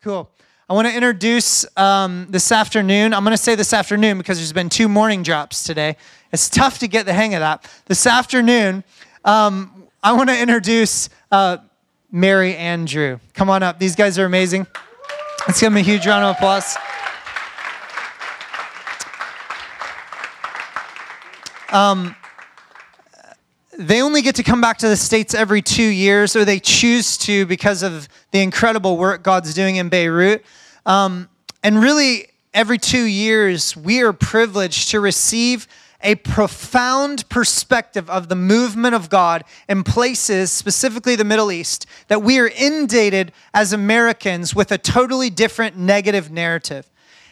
Cool. I want to introduce um, this afternoon. I'm going to say this afternoon because there's been two morning drops today. It's tough to get the hang of that. This afternoon, um, I want to introduce uh, Mary and Drew. Come on up. These guys are amazing. Let's give them a huge round of applause. Um, they only get to come back to the States every two years, or they choose to because of the incredible work God's doing in Beirut. Um, and really, every two years, we are privileged to receive a profound perspective of the movement of God in places, specifically the Middle East, that we are inundated as Americans with a totally different negative narrative.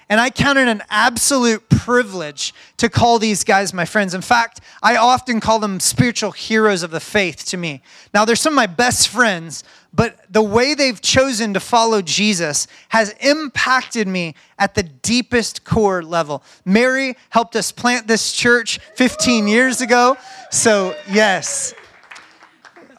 And I count it an absolute privilege to call these guys my friends. In fact, I often call them spiritual heroes of the faith to me. Now, they're some of my best friends, but the way they've chosen to follow Jesus has impacted me at the deepest core level. Mary helped us plant this church 15 years ago. So, yes,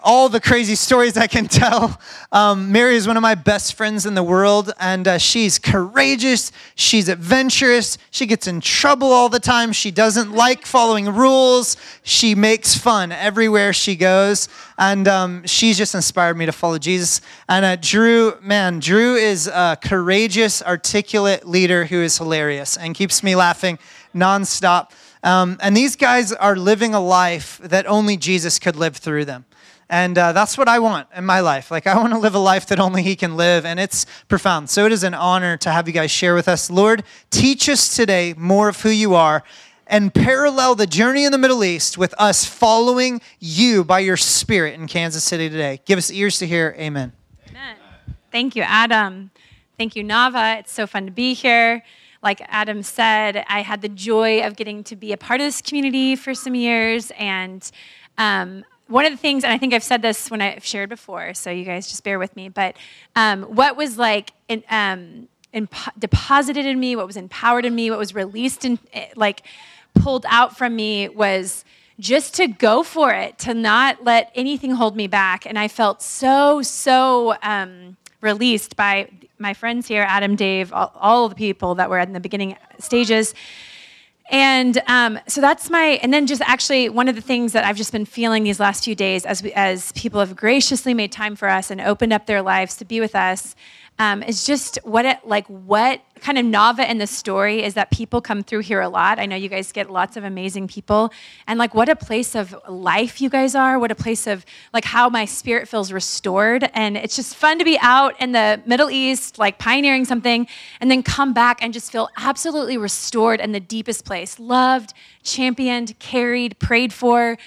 all the crazy stories I can tell. Um, Mary is one of my best friends in the world, and uh, she's courageous. She's adventurous. She gets in trouble all the time. She doesn't like following rules. She makes fun everywhere she goes, and um, she's just inspired me to follow Jesus. And uh, Drew, man, Drew is a courageous, articulate leader who is hilarious and keeps me laughing nonstop. Um, and these guys are living a life that only Jesus could live through them. And uh, that's what I want in my life. Like, I want to live a life that only He can live, and it's profound. So, it is an honor to have you guys share with us. Lord, teach us today more of who you are and parallel the journey in the Middle East with us following you by your Spirit in Kansas City today. Give us ears to hear. Amen. Amen. Thank you, Adam. Thank you, Nava. It's so fun to be here. Like Adam said, I had the joy of getting to be a part of this community for some years, and um, one of the things, and I think I've said this when I've shared before, so you guys just bear with me, but um, what was like in, um, in, deposited in me, what was empowered in me, what was released and eh, like pulled out from me was just to go for it, to not let anything hold me back. And I felt so, so um, released by my friends here, Adam, Dave, all, all the people that were in the beginning stages. And um, so that's my, and then just actually one of the things that I've just been feeling these last few days as, we, as people have graciously made time for us and opened up their lives to be with us um, is just what it like what kind of nava in the story is that people come through here a lot. I know you guys get lots of amazing people. And like what a place of life you guys are. What a place of like how my spirit feels restored. And it's just fun to be out in the middle east like pioneering something and then come back and just feel absolutely restored in the deepest place. Loved championed carried prayed for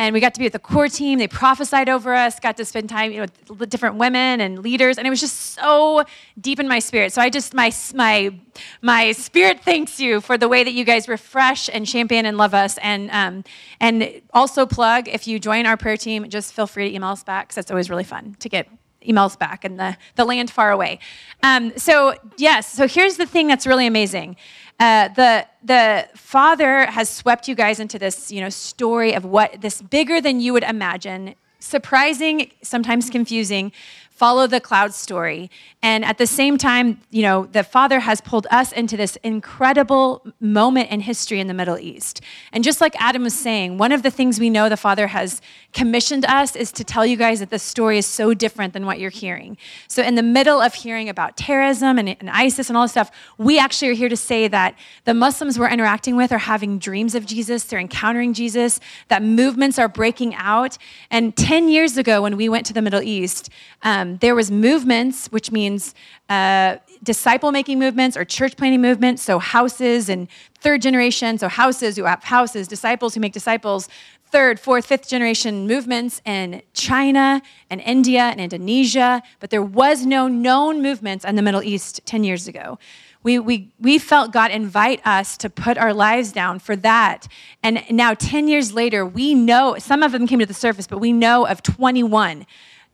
and we got to be with the core team. They prophesied over us, got to spend time you know, with different women and leaders, and it was just so deep in my spirit. So I just my my my spirit thanks you for the way that you guys refresh and champion and love us, and um, and also plug if you join our prayer team, just feel free to email us back because it's always really fun to get emails back and the, the land far away. Um, so, yes, so here's the thing that's really amazing. Uh, the, the father has swept you guys into this you know, story of what this bigger than you would imagine, surprising, sometimes confusing, follow the cloud story. And at the same time, you know, the Father has pulled us into this incredible moment in history in the Middle East. And just like Adam was saying, one of the things we know the Father has commissioned us is to tell you guys that the story is so different than what you're hearing. So, in the middle of hearing about terrorism and, and ISIS and all this stuff, we actually are here to say that the Muslims we're interacting with are having dreams of Jesus, they're encountering Jesus, that movements are breaking out. And 10 years ago, when we went to the Middle East, um, there was movements, which means uh, disciple making movements or church planting movements. So houses and third generation, so houses who have houses, disciples who make disciples. Third, fourth, fifth generation movements in China and India and Indonesia, but there was no known movements in the Middle East 10 years ago we, we, we felt God invite us to put our lives down for that. And now, 10 years later, we know some of them came to the surface, but we know of 21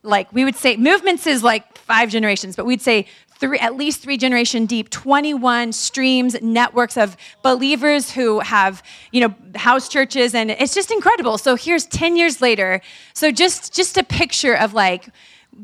like we would say movements is like five generations, but we'd say three, at least three generation deep, 21 streams, networks of believers who have, you know, house churches, and it's just incredible. So here's 10 years later. So just just a picture of like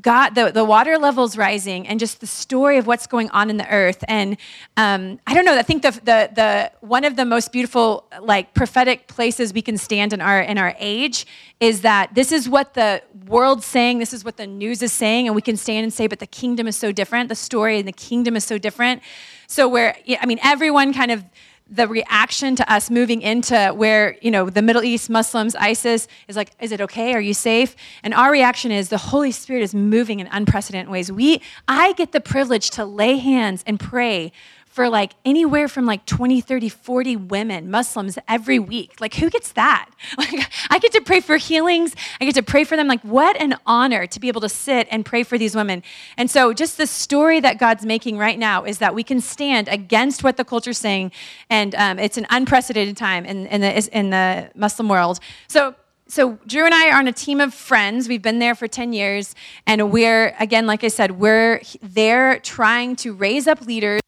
God, the, the water levels rising, and just the story of what's going on in the earth. And um, I don't know. I think the, the the one of the most beautiful like prophetic places we can stand in our in our age is that this is what the world's saying. This is what the news is saying, and we can stand and say, but the kingdom is so different. The story in the kingdom is so different. So where I mean, everyone kind of the reaction to us moving into where you know the middle east muslims isis is like is it okay? Are you safe? And our reaction is the holy spirit is moving in unprecedented ways. We i get the privilege to lay hands and pray for like anywhere from like 20, 30, 40 women, Muslims every week. Like, who gets that? Like, I get to pray for healings. I get to pray for them. Like, what an honor to be able to sit and pray for these women. And so, just the story that God's making right now is that we can stand against what the culture's saying. And um, it's an unprecedented time in, in, the, in the Muslim world. So, so Drew and I are on a team of friends. We've been there for 10 years. And we're, again, like I said, we're there trying to raise up leaders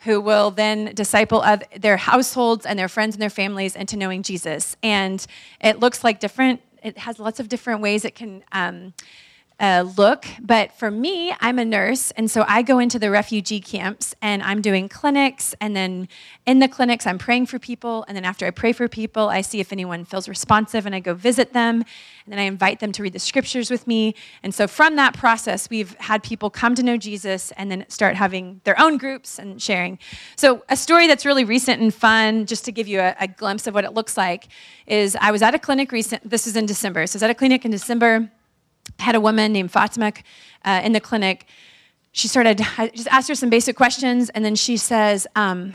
who will then disciple their households and their friends and their families into knowing Jesus. And it looks like different, it has lots of different ways it can. Um, look. But for me, I'm a nurse, and so I go into the refugee camps and I'm doing clinics. And then in the clinics, I'm praying for people. And then after I pray for people, I see if anyone feels responsive and I go visit them. And then I invite them to read the scriptures with me. And so from that process, we've had people come to know Jesus and then start having their own groups and sharing. So, a story that's really recent and fun, just to give you a, a glimpse of what it looks like, is I was at a clinic recent, this is in December. So, I was at a clinic in December had a woman named Fatima uh, in the clinic. She started, I just asked her some basic questions, and then she says, um,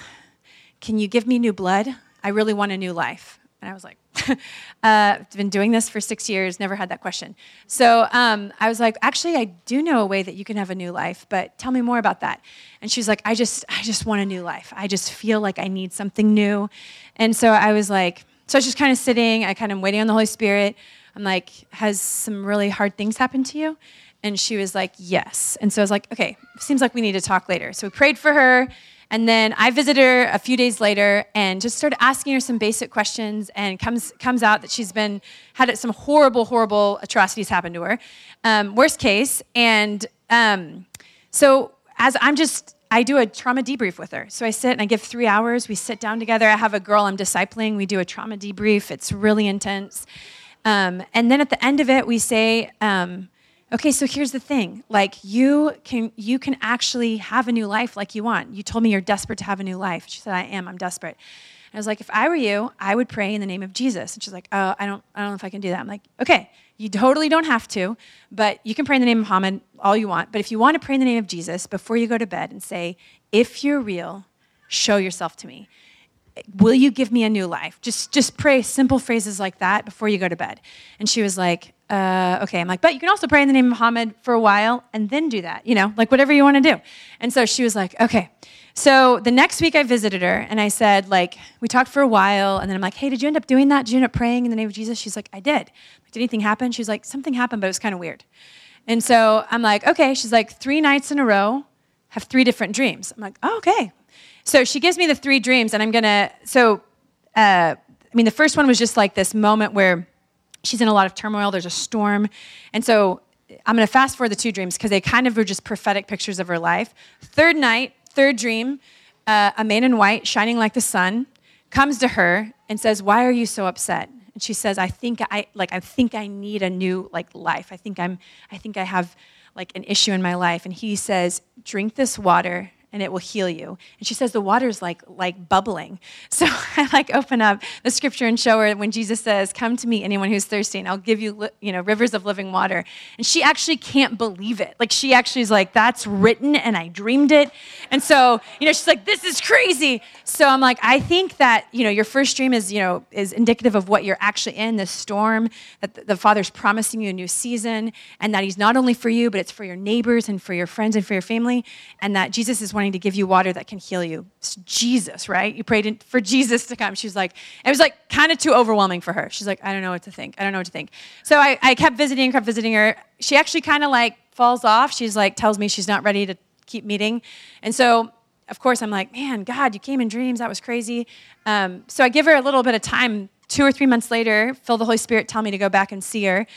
Can you give me new blood? I really want a new life. And I was like, uh, I've been doing this for six years, never had that question. So um, I was like, actually, I do know a way that you can have a new life, but tell me more about that. And she's like, I just, I just want a new life. I just feel like I need something new. And so I was like, so I was just kind of sitting, I kind of waiting on the Holy Spirit. I'm like, has some really hard things happened to you? And she was like, yes. And so I was like, okay, seems like we need to talk later. So we prayed for her. And then I visited her a few days later and just started asking her some basic questions. And comes comes out that she's been had some horrible, horrible atrocities happen to her. Um, worst case. And um, so as I'm just I do a trauma debrief with her. So I sit and I give three hours. We sit down together. I have a girl I'm discipling. We do a trauma debrief. It's really intense. Um, and then at the end of it, we say, um, okay, so here's the thing. Like you can you can actually have a new life like you want. You told me you're desperate to have a new life. She said, I am. I'm desperate. And I was like, if I were you, I would pray in the name of Jesus. And she's like, oh, I don't, I don't know if I can do that. I'm like, okay, you totally don't have to, but you can pray in the name of Muhammad all you want. But if you want to pray in the name of Jesus before you go to bed and say, if you're real, show yourself to me will you give me a new life? Just just pray simple phrases like that before you go to bed. And she was like uh, okay. I'm like but you can also pray in the name of muhammad for a while and then do that you know like whatever you want to do. And so she was like okay. So the next week i visited her and i said like we talked for a while and then i'm like hey did you end up doing that? Did you end up praying in the name of jesus? She's like i did. Did anything happen? She's like something happened but it was kind of weird. And so i'm like okay. She's like three nights in a row have three different dreams. I'm like oh, okay so she gives me the three dreams, and I'm gonna. So, uh, I mean, the first one was just like this moment where she's in a lot of turmoil. There's a storm, and so I'm gonna fast forward the two dreams because they kind of were just prophetic pictures of her life. Third night, third dream, uh, a man in white, shining like the sun, comes to her and says, "Why are you so upset?" And she says, "I think I like. I think I need a new like life. I think I'm. I think I have." like an issue in my life and he says drink this water and it will heal you. And she says the water's like like bubbling. So I like open up the scripture and show her when Jesus says, "Come to me, anyone who's thirsty, and I'll give you you know rivers of living water." And she actually can't believe it. Like she actually is like, "That's written, and I dreamed it." And so you know she's like, "This is crazy." So I'm like, I think that you know your first dream is you know is indicative of what you're actually in the storm that the Father's promising you a new season, and that He's not only for you, but it's for your neighbors and for your friends and for your family, and that Jesus is to give you water that can heal you. It's Jesus, right? You prayed for Jesus to come. She's like, it was like kind of too overwhelming for her. She's like, I don't know what to think. I don't know what to think. So I, I kept visiting, kept visiting her. She actually kind of like falls off. She's like, tells me she's not ready to keep meeting. And so, of course, I'm like, man, God, you came in dreams. That was crazy. Um, so I give her a little bit of time two or three months later, feel the Holy Spirit tell me to go back and see her.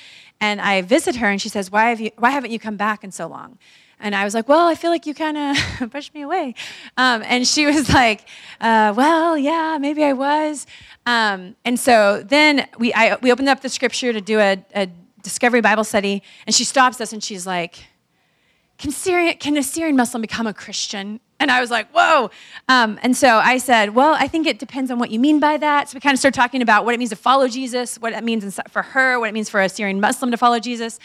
And I visit her, and she says, Why, have you, why haven't you come back in so long? And I was like, Well, I feel like you kind of pushed me away. Um, and she was like, uh, Well, yeah, maybe I was. Um, and so then we, I, we opened up the scripture to do a, a discovery Bible study, and she stops us and she's like, can, Syrian, can a Syrian Muslim become a Christian? And I was like, whoa. Um, and so I said, well, I think it depends on what you mean by that. So we kind of started talking about what it means to follow Jesus, what it means for her, what it means for a Syrian Muslim to follow Jesus.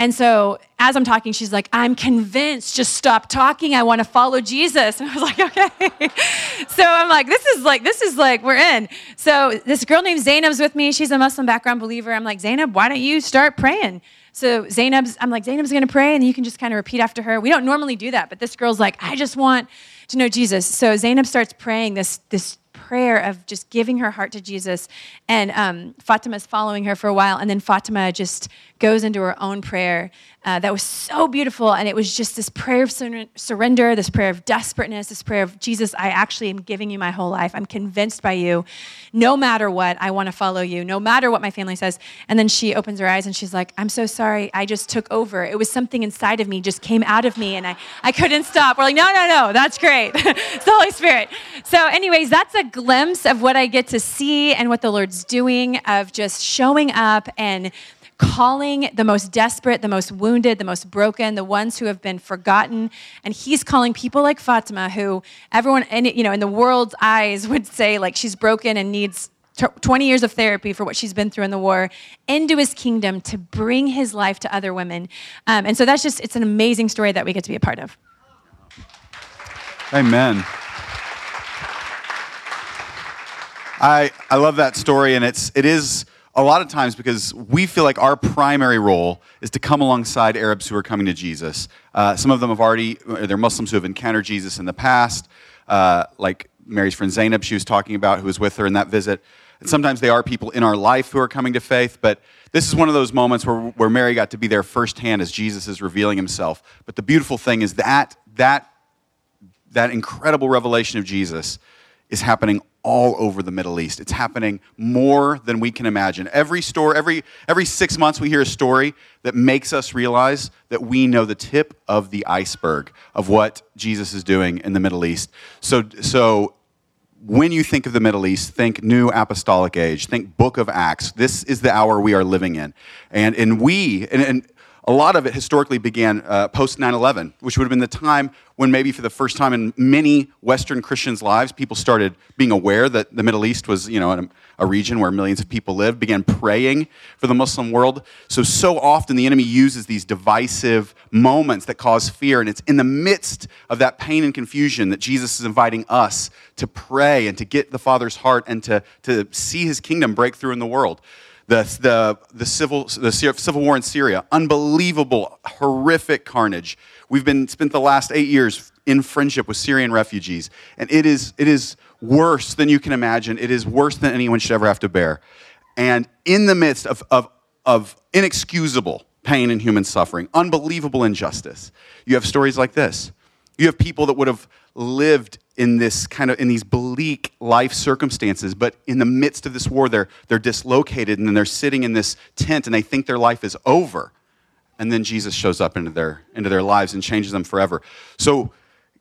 And so as I'm talking, she's like, I'm convinced, just stop talking. I want to follow Jesus. And I was like, okay. so I'm like, this is like, this is like, we're in. So this girl named Zainab's with me. She's a Muslim background believer. I'm like, Zainab, why don't you start praying? So Zainab's, I'm like, Zainab's gonna pray, and you can just kind of repeat after her. We don't normally do that, but this girl's like, I just want to know Jesus. So Zainab starts praying this, this prayer of just giving her heart to Jesus. And um, Fatima's following her for a while, and then Fatima just goes into her own prayer uh, that was so beautiful. And it was just this prayer of sur- surrender, this prayer of desperateness, this prayer of Jesus, I actually am giving you my whole life. I'm convinced by you. No matter what, I want to follow you, no matter what my family says. And then she opens her eyes and she's like, I'm so sorry. I just took over. It was something inside of me, just came out of me, and I, I couldn't stop. We're like, no, no, no, that's great. it's the Holy Spirit. So, anyways, that's a glimpse of what I get to see and what the Lord's doing of just showing up and calling the most desperate, the most wounded, the most broken, the ones who have been forgotten. And he's calling people like Fatima, who everyone, you know, in the world's eyes would say like she's broken and needs 20 years of therapy for what she's been through in the war into his kingdom to bring his life to other women. Um, and so that's just, it's an amazing story that we get to be a part of. Amen. I, I love that story, and it's, it is a lot of times because we feel like our primary role is to come alongside Arabs who are coming to Jesus. Uh, some of them have already, they're Muslims who have encountered Jesus in the past, uh, like Mary's friend Zainab, she was talking about, who was with her in that visit. And sometimes they are people in our life who are coming to faith, but this is one of those moments where, where Mary got to be there firsthand as Jesus is revealing himself. But the beautiful thing is that, that, that incredible revelation of Jesus is happening all over the Middle East. It's happening more than we can imagine. Every story, every, every six months, we hear a story that makes us realize that we know the tip of the iceberg of what Jesus is doing in the Middle East. So, so when you think of the Middle East, think New Apostolic Age, think Book of Acts. This is the hour we are living in. And, and we, and, and a lot of it historically began uh, post 9 11, which would have been the time when maybe for the first time in many Western Christians' lives, people started being aware that the Middle East was, you know, a, a region where millions of people live, began praying for the Muslim world. So, so often the enemy uses these divisive moments that cause fear, and it's in the midst of that pain and confusion that Jesus is inviting us to pray and to get the Father's heart and to, to see his kingdom break through in the world the, the, the, civil, the civil war in Syria, unbelievable, horrific carnage. We've been spent the last eight years in friendship with Syrian refugees, and it is, it is worse than you can imagine. It is worse than anyone should ever have to bear. And in the midst of, of, of inexcusable pain and human suffering, unbelievable injustice, you have stories like this. You have people that would have lived in this kind of in these bleak life circumstances but in the midst of this war they're they're dislocated and then they're sitting in this tent and they think their life is over. And then jesus shows up into their into their lives and changes them forever. So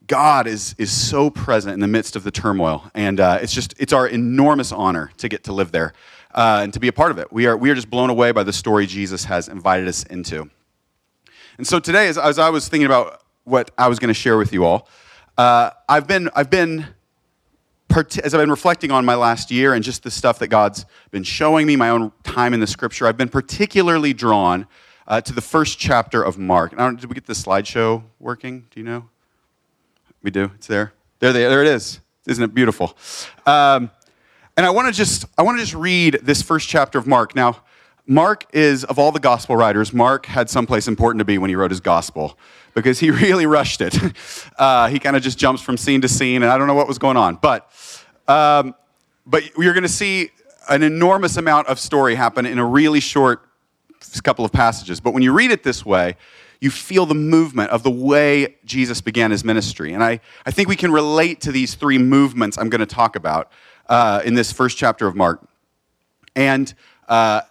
god is is so present in the midst of the turmoil. And uh, it's just it's our enormous honor to get to live there uh, and to be a part of it. We are we are just blown away by the story jesus has invited us into. And so today as, as i was thinking about what i was going to share with you all uh, I've been, I've been, as I've been reflecting on my last year and just the stuff that God's been showing me, my own time in the scripture, I've been particularly drawn uh, to the first chapter of Mark. Did we get the slideshow working? Do you know? We do. It's there. There, they, there it is. Isn't it beautiful? Um, and I want to just, I want to just read this first chapter of Mark. Now, Mark is, of all the gospel writers, Mark had someplace important to be when he wrote his gospel because he really rushed it. Uh, he kind of just jumps from scene to scene, and I don't know what was going on. But, um, but you're going to see an enormous amount of story happen in a really short couple of passages. But when you read it this way, you feel the movement of the way Jesus began his ministry. And I, I think we can relate to these three movements I'm going to talk about uh, in this first chapter of Mark. And, uh,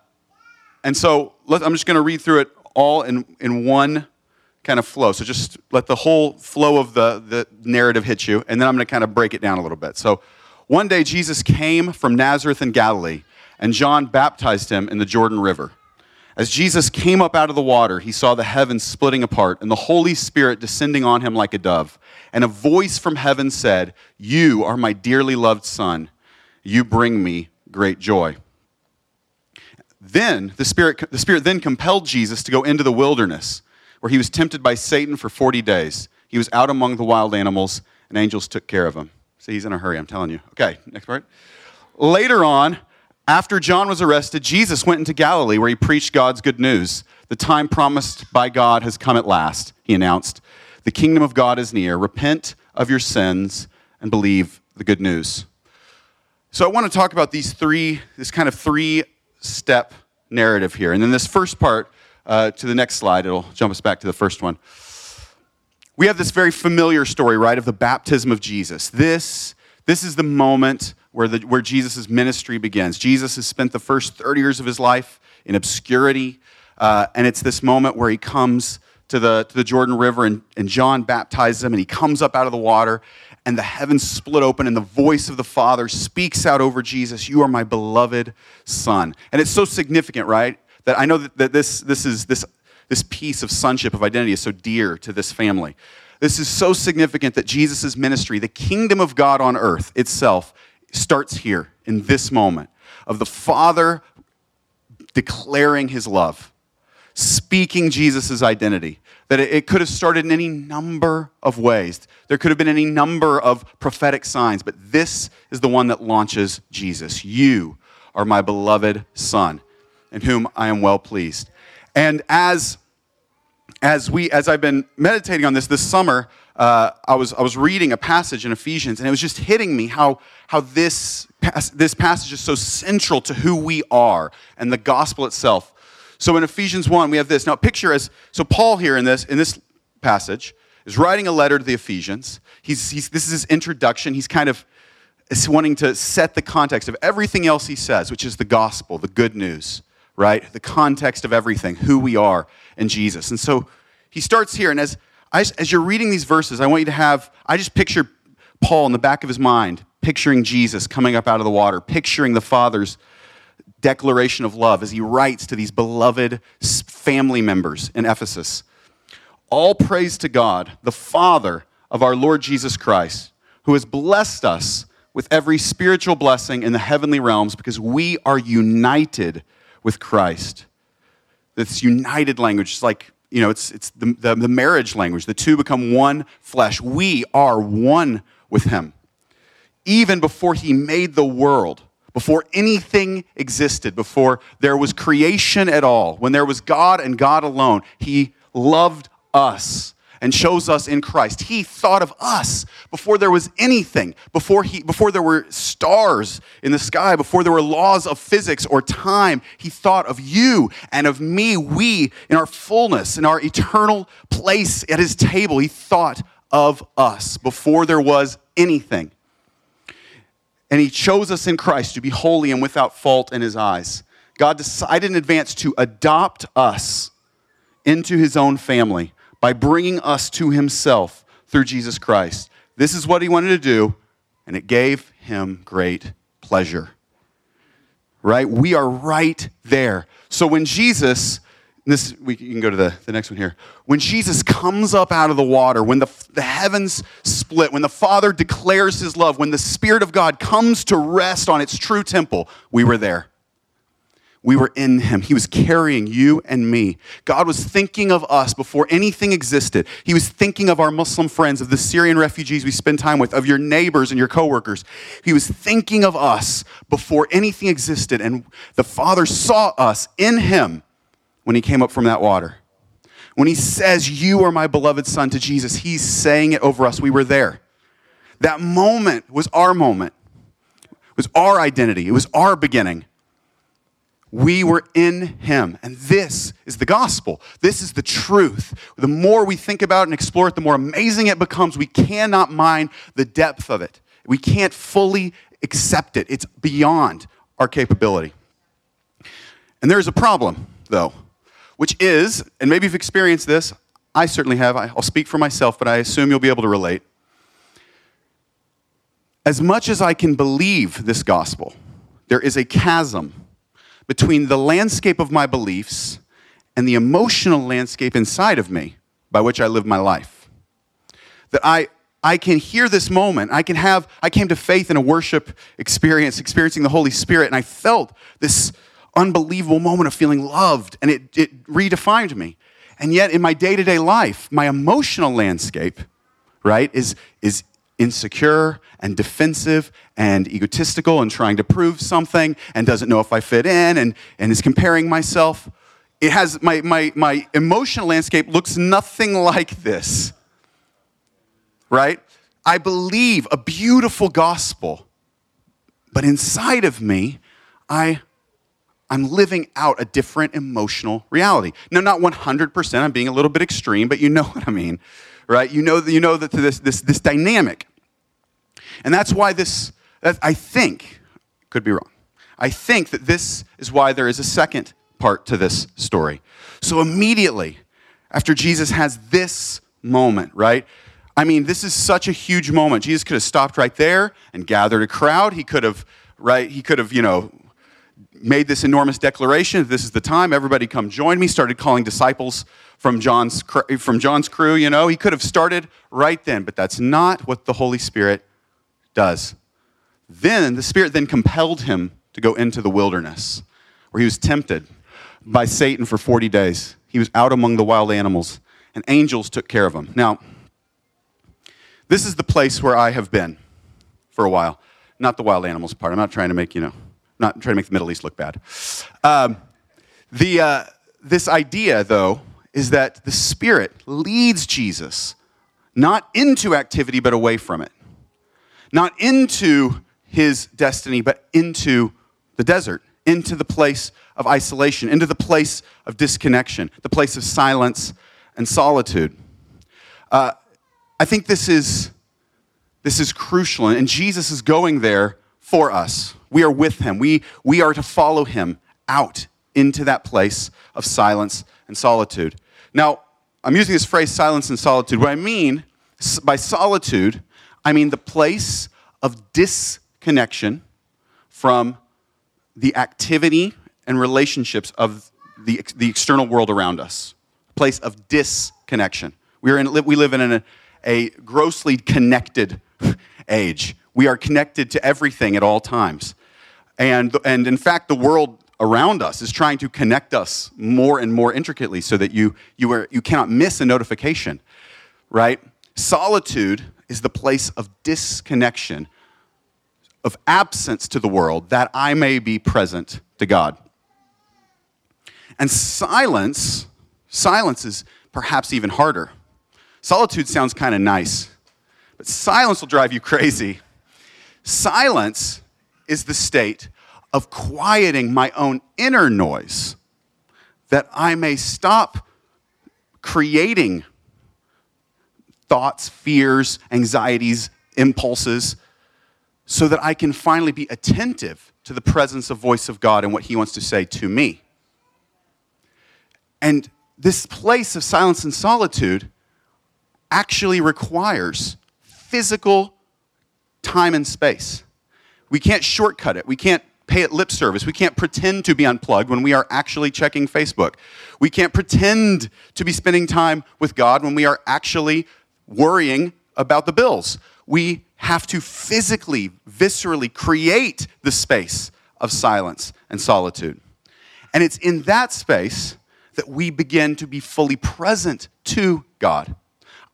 and so let, I'm just going to read through it all in, in one kind of flow. So just let the whole flow of the, the narrative hit you, and then I'm going to kind of break it down a little bit. So one day Jesus came from Nazareth in Galilee, and John baptized him in the Jordan River. As Jesus came up out of the water, he saw the heavens splitting apart and the Holy Spirit descending on him like a dove. And a voice from heaven said, You are my dearly loved Son. You bring me great joy. Then the Spirit, the Spirit then compelled Jesus to go into the wilderness, where he was tempted by Satan for 40 days. He was out among the wild animals, and angels took care of him. See, he's in a hurry, I'm telling you. Okay, next part. Later on, after John was arrested, Jesus went into Galilee where he preached God's good news. The time promised by God has come at last, he announced. The kingdom of God is near. Repent of your sins and believe the good news. So I want to talk about these three, this kind of three step narrative here. And then this first part, uh, to the next slide, it'll jump us back to the first one. We have this very familiar story, right, of the baptism of Jesus. This, this is the moment where, the, where Jesus' ministry begins. Jesus has spent the first 30 years of his life in obscurity, uh, and it's this moment where he comes to the, to the Jordan River and, and John baptizes him, and he comes up out of the water, and the heavens split open, and the voice of the Father speaks out over Jesus, You are my beloved Son. And it's so significant, right? That I know that, that this, this, is, this, this piece of sonship, of identity, is so dear to this family. This is so significant that Jesus' ministry, the kingdom of God on earth itself, starts here in this moment of the Father declaring his love, speaking Jesus' identity. That it, could have started in any number of ways. There could have been any number of prophetic signs, but this is the one that launches Jesus. You are my beloved Son, in whom I am well pleased. And as as we as I've been meditating on this this summer, uh, I, was, I was reading a passage in Ephesians, and it was just hitting me how, how this, this passage is so central to who we are and the gospel itself. So in Ephesians 1, we have this. Now, picture as so Paul here in this, in this passage is writing a letter to the Ephesians. He's, he's, this is his introduction. He's kind of wanting to set the context of everything else he says, which is the gospel, the good news, right? The context of everything, who we are in Jesus. And so he starts here, and as as you're reading these verses, I want you to have, I just picture Paul in the back of his mind, picturing Jesus coming up out of the water, picturing the Father's declaration of love as he writes to these beloved family members in Ephesus. All praise to God, the Father of our Lord Jesus Christ, who has blessed us with every spiritual blessing in the heavenly realms because we are united with Christ. This united language is like you know, it's, it's the, the, the marriage language. The two become one flesh. We are one with him. Even before he made the world, before anything existed, before there was creation at all, when there was God and God alone, he loved us and chose us in Christ. He thought of us before there was anything, before, he, before there were stars in the sky, before there were laws of physics or time. He thought of you and of me, we, in our fullness, in our eternal place at his table. He thought of us before there was anything. And he chose us in Christ to be holy and without fault in his eyes. God decided in advance to adopt us into his own family by bringing us to himself through Jesus Christ. This is what he wanted to do, and it gave him great pleasure. Right? We are right there. So when Jesus, this we can go to the, the next one here. When Jesus comes up out of the water, when the, the heavens split, when the Father declares his love, when the Spirit of God comes to rest on its true temple, we were there we were in him. He was carrying you and me. God was thinking of us before anything existed. He was thinking of our Muslim friends, of the Syrian refugees we spend time with, of your neighbors and your coworkers. He was thinking of us before anything existed. And the Father saw us in him when he came up from that water. When he says, You are my beloved Son to Jesus, he's saying it over us. We were there. That moment was our moment, it was our identity, it was our beginning. We were in him. And this is the gospel. This is the truth. The more we think about it and explore it, the more amazing it becomes. We cannot mind the depth of it. We can't fully accept it. It's beyond our capability. And there is a problem, though, which is, and maybe you've experienced this, I certainly have, I'll speak for myself, but I assume you'll be able to relate. As much as I can believe this gospel, there is a chasm between the landscape of my beliefs and the emotional landscape inside of me by which I live my life. That I, I can hear this moment. I can have, I came to faith in a worship experience, experiencing the Holy Spirit, and I felt this unbelievable moment of feeling loved, and it, it redefined me. And yet, in my day to day life, my emotional landscape, right, is, is insecure and defensive and egotistical and trying to prove something and doesn't know if I fit in and, and is comparing myself. It has my, my, my emotional landscape looks nothing like this. Right? I believe a beautiful gospel, but inside of me, I I'm living out a different emotional reality. Now, not 100%, I'm being a little bit extreme, but you know what I mean, right? You know, you know that this, this, this dynamic. And that's why this, I think, could be wrong. I think that this is why there is a second part to this story. So immediately after Jesus has this moment, right? I mean, this is such a huge moment. Jesus could have stopped right there and gathered a crowd. He could have, right? He could have, you know, made this enormous declaration this is the time everybody come join me started calling disciples from john's from john's crew you know he could have started right then but that's not what the holy spirit does. Then the spirit then compelled him to go into the wilderness where he was tempted by satan for 40 days. He was out among the wild animals and angels took care of him. Now this is the place where i have been for a while. Not the wild animals part. I'm not trying to make you know not trying to make the Middle East look bad. Um, the, uh, this idea, though, is that the Spirit leads Jesus not into activity, but away from it. Not into his destiny, but into the desert, into the place of isolation, into the place of disconnection, the place of silence and solitude. Uh, I think this is, this is crucial, and Jesus is going there for us. We are with him. We, we are to follow him out into that place of silence and solitude. Now, I'm using this phrase, silence and solitude. What I mean by solitude, I mean the place of disconnection from the activity and relationships of the, the external world around us. A place of disconnection. We, are in, we live in a, a grossly connected age we are connected to everything at all times. And, and in fact, the world around us is trying to connect us more and more intricately so that you, you, are, you cannot miss a notification, right? Solitude is the place of disconnection, of absence to the world, that I may be present to God. And silence, silence is perhaps even harder. Solitude sounds kind of nice, but silence will drive you crazy Silence is the state of quieting my own inner noise that I may stop creating thoughts, fears, anxieties, impulses, so that I can finally be attentive to the presence of voice of God and what He wants to say to me. And this place of silence and solitude actually requires physical time and space. We can't shortcut it. We can't pay it lip service. We can't pretend to be unplugged when we are actually checking Facebook. We can't pretend to be spending time with God when we are actually worrying about the bills. We have to physically, viscerally create the space of silence and solitude. And it's in that space that we begin to be fully present to God.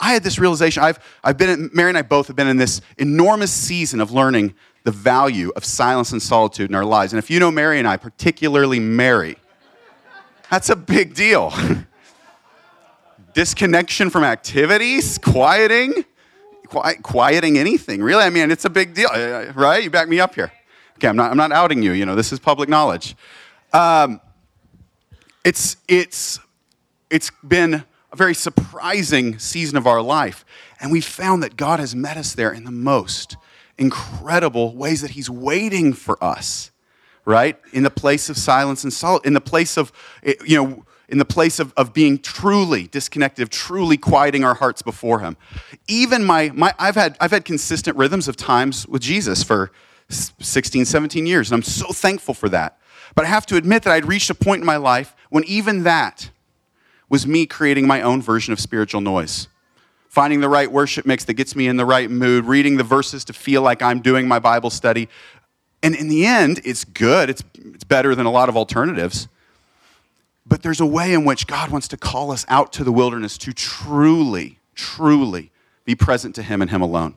I had this realization. I've, I've been, Mary and I both have been in this enormous season of learning the value of silence and solitude in our lives. And if you know Mary and I, particularly Mary, that's a big deal. Disconnection from activities, quieting, quieting anything, really. I mean, it's a big deal, uh, right? You back me up here. Okay, I'm not, I'm not outing you, you know, this is public knowledge. Um, it's, it's, it's been a very surprising season of our life. And we found that God has met us there in the most incredible ways that He's waiting for us, right? In the place of silence and solitude, in the place of, eh, you know, in the place of, of being truly disconnected, of truly quieting our hearts before Him. Even my, my I've, had, I've had consistent rhythms of times with Jesus for 16, 17 years, and I'm so thankful for that. But I have to admit that I'd reached a point in my life when even that was me creating my own version of spiritual noise. Finding the right worship mix that gets me in the right mood, reading the verses to feel like I'm doing my Bible study. And in the end, it's good. It's, it's better than a lot of alternatives. But there's a way in which God wants to call us out to the wilderness to truly, truly be present to Him and Him alone.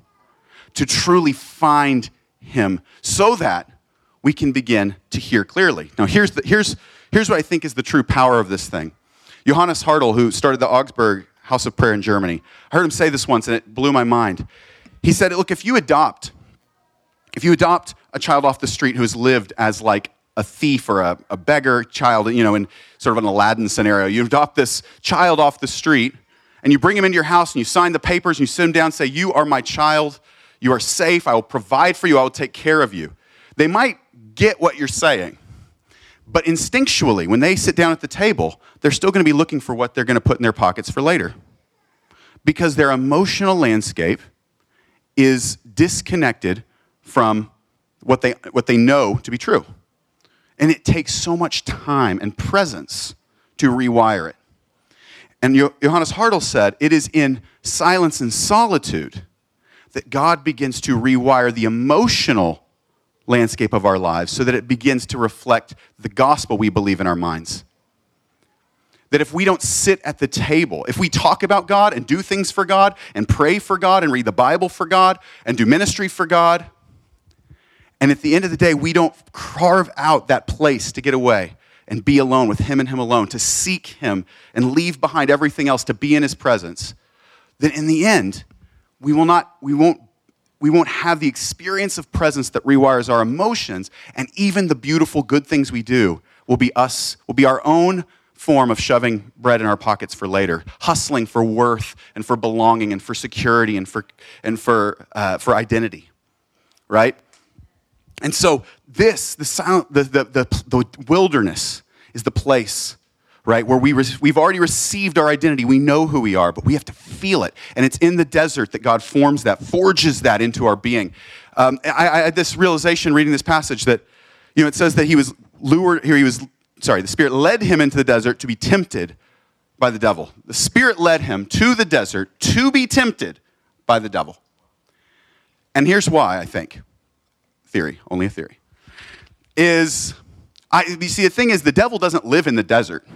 To truly find Him so that we can begin to hear clearly. Now, here's, the, here's, here's what I think is the true power of this thing. Johannes Hartl, who started the Augsburg House of Prayer in Germany, I heard him say this once and it blew my mind. He said, Look, if you adopt, if you adopt a child off the street who has lived as like a thief or a, a beggar child, you know, in sort of an Aladdin scenario. You adopt this child off the street and you bring him into your house and you sign the papers and you sit him down and say, You are my child. You are safe. I will provide for you. I will take care of you. They might get what you're saying. But instinctually, when they sit down at the table, they're still going to be looking for what they're going to put in their pockets for later. Because their emotional landscape is disconnected from what they, what they know to be true. And it takes so much time and presence to rewire it. And Johannes Hartl said, it is in silence and solitude that God begins to rewire the emotional landscape of our lives so that it begins to reflect the gospel we believe in our minds. That if we don't sit at the table, if we talk about God and do things for God and pray for God and read the Bible for God and do ministry for God, and at the end of the day, we don't carve out that place to get away and be alone with Him and Him alone, to seek Him and leave behind everything else to be in His presence, then in the end, we will not, we won't, we won't have the experience of presence that rewires our emotions, and even the beautiful good things we do will be us, will be our own form of shoving bread in our pockets for later, hustling for worth and for belonging and for security and for, and for, uh, for identity, right? And so, this, the, sound, the, the, the, the wilderness, is the place, right, where we re- we've already received our identity. We know who we are, but we have to feel it. And it's in the desert that God forms that, forges that into our being. Um, I, I had this realization reading this passage that, you know, it says that he was lured, here he was, sorry, the Spirit led him into the desert to be tempted by the devil. The Spirit led him to the desert to be tempted by the devil. And here's why, I think theory, only a theory, is I, you see, the thing is, the devil doesn't live in the desert.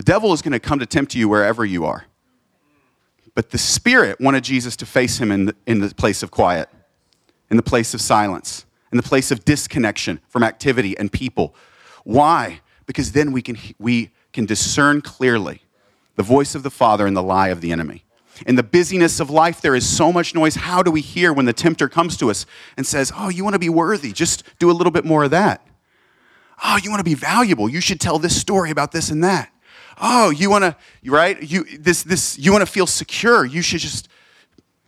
The devil is going to come to tempt you wherever you are. But the Spirit wanted Jesus to face him in the, in the place of quiet, in the place of silence, in the place of disconnection from activity and people. Why? Because then we can, we can discern clearly the voice of the Father and the lie of the enemy. In the busyness of life, there is so much noise. How do we hear when the tempter comes to us and says, Oh, you want to be worthy? Just do a little bit more of that. Oh, you want to be valuable? You should tell this story about this and that. Oh, you want to, right? You, this, this, you want to feel secure? You should just,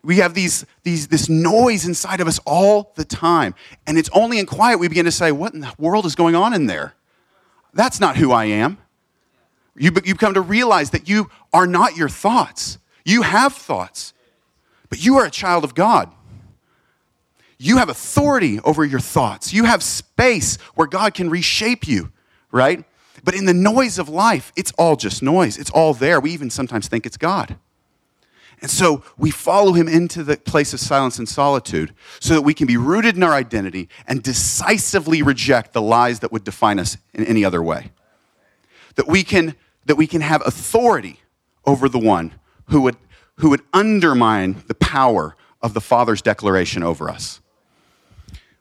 we have these, these, this noise inside of us all the time. And it's only in quiet we begin to say, What in the world is going on in there? That's not who I am. You, you come to realize that you are not your thoughts. You have thoughts, but you are a child of God. You have authority over your thoughts. You have space where God can reshape you, right? But in the noise of life, it's all just noise. It's all there. We even sometimes think it's God. And so we follow him into the place of silence and solitude so that we can be rooted in our identity and decisively reject the lies that would define us in any other way. That we can, that we can have authority over the one who would, who would undermine the power of the Father's declaration over us.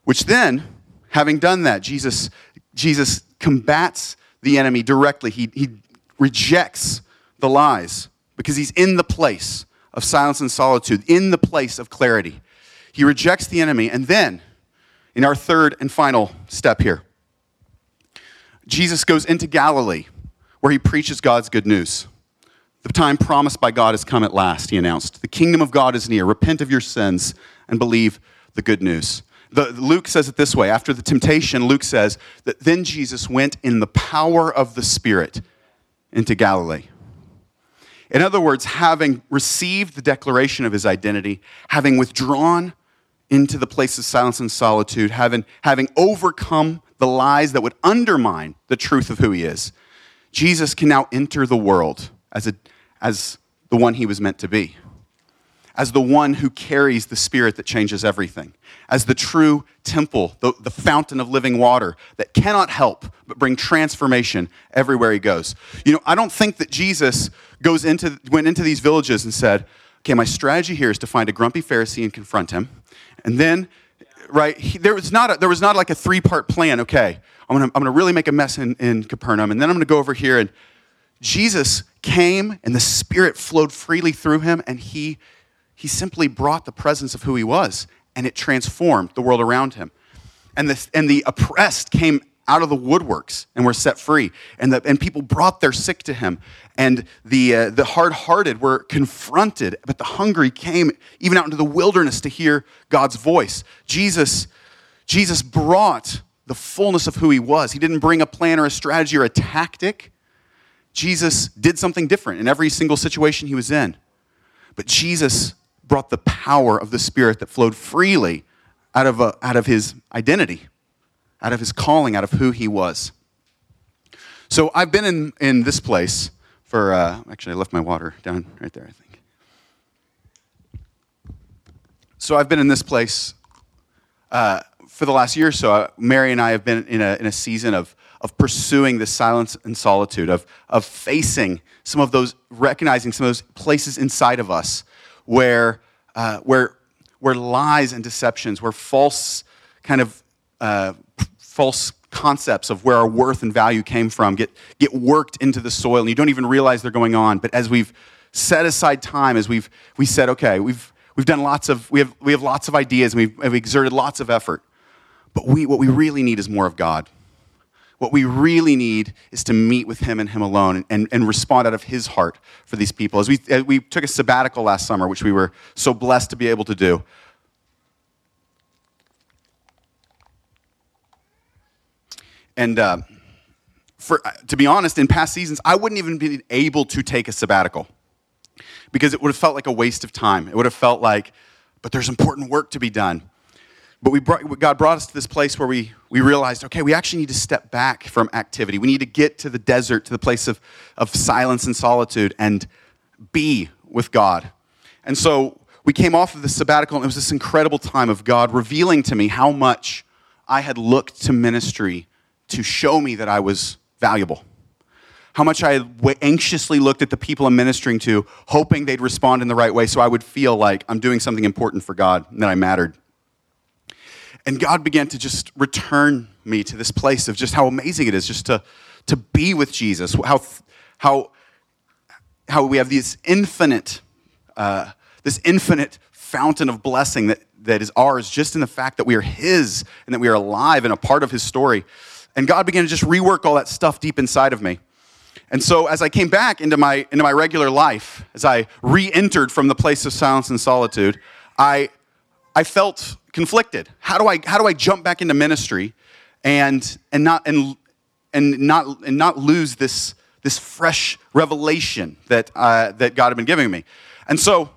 Which then, having done that, Jesus, Jesus combats the enemy directly. He, he rejects the lies because he's in the place of silence and solitude, in the place of clarity. He rejects the enemy. And then, in our third and final step here, Jesus goes into Galilee where he preaches God's good news. The time promised by God has come at last, he announced. The kingdom of God is near. Repent of your sins and believe the good news. The, Luke says it this way after the temptation, Luke says that then Jesus went in the power of the Spirit into Galilee. In other words, having received the declaration of his identity, having withdrawn into the place of silence and solitude, having, having overcome the lies that would undermine the truth of who he is, Jesus can now enter the world as, a, as the one he was meant to be, as the one who carries the spirit that changes everything, as the true temple, the, the fountain of living water that cannot help but bring transformation everywhere he goes. You know, I don't think that Jesus goes into, went into these villages and said, okay, my strategy here is to find a grumpy Pharisee and confront him. And then, right, he, there, was not a, there was not like a three part plan. Okay, I'm gonna, I'm gonna really make a mess in, in Capernaum. And then I'm gonna go over here. And Jesus came and the Spirit flowed freely through him. And he, he simply brought the presence of who he was. And it transformed the world around him. And the, and the oppressed came out of the woodworks and were set free. And, the, and people brought their sick to him. And the, uh, the hard hearted were confronted, but the hungry came even out into the wilderness to hear God's voice. Jesus, Jesus brought the fullness of who he was. He didn't bring a plan or a strategy or a tactic. Jesus did something different in every single situation he was in. But Jesus brought the power of the Spirit that flowed freely out of, a, out of his identity out of his calling, out of who he was. So I've been in, in this place for, uh, actually, I left my water down right there, I think. So I've been in this place uh, for the last year or so. Mary and I have been in a, in a season of, of pursuing the silence and solitude, of, of facing some of those, recognizing some of those places inside of us where, uh, where, where lies and deceptions, where false kind of uh, false concepts of where our worth and value came from get, get worked into the soil and you don't even realize they're going on. But as we've set aside time as we've we said okay we've we've done lots of we have we have lots of ideas and we've, we've exerted lots of effort. But we what we really need is more of god what we really need is to meet with him and him alone and, and respond out of his heart for these people as we, as we took a sabbatical last summer which we were so blessed to be able to do And uh, for, to be honest, in past seasons, I wouldn't even be able to take a sabbatical because it would have felt like a waste of time. It would have felt like, but there's important work to be done. But we brought, God brought us to this place where we, we realized, okay, we actually need to step back from activity. We need to get to the desert, to the place of, of silence and solitude, and be with God. And so we came off of the sabbatical, and it was this incredible time of God revealing to me how much I had looked to ministry to show me that I was valuable. How much I anxiously looked at the people I'm ministering to, hoping they'd respond in the right way so I would feel like I'm doing something important for God and that I mattered. And God began to just return me to this place of just how amazing it is just to, to be with Jesus, how, how, how we have this infinite, uh, this infinite fountain of blessing that, that is ours just in the fact that we are His and that we are alive and a part of His story. And God began to just rework all that stuff deep inside of me. And so as I came back into my, into my regular life, as I re entered from the place of silence and solitude, I, I felt conflicted. How do I, how do I jump back into ministry and, and, not, and, and, not, and not lose this, this fresh revelation that, uh, that God had been giving me? And so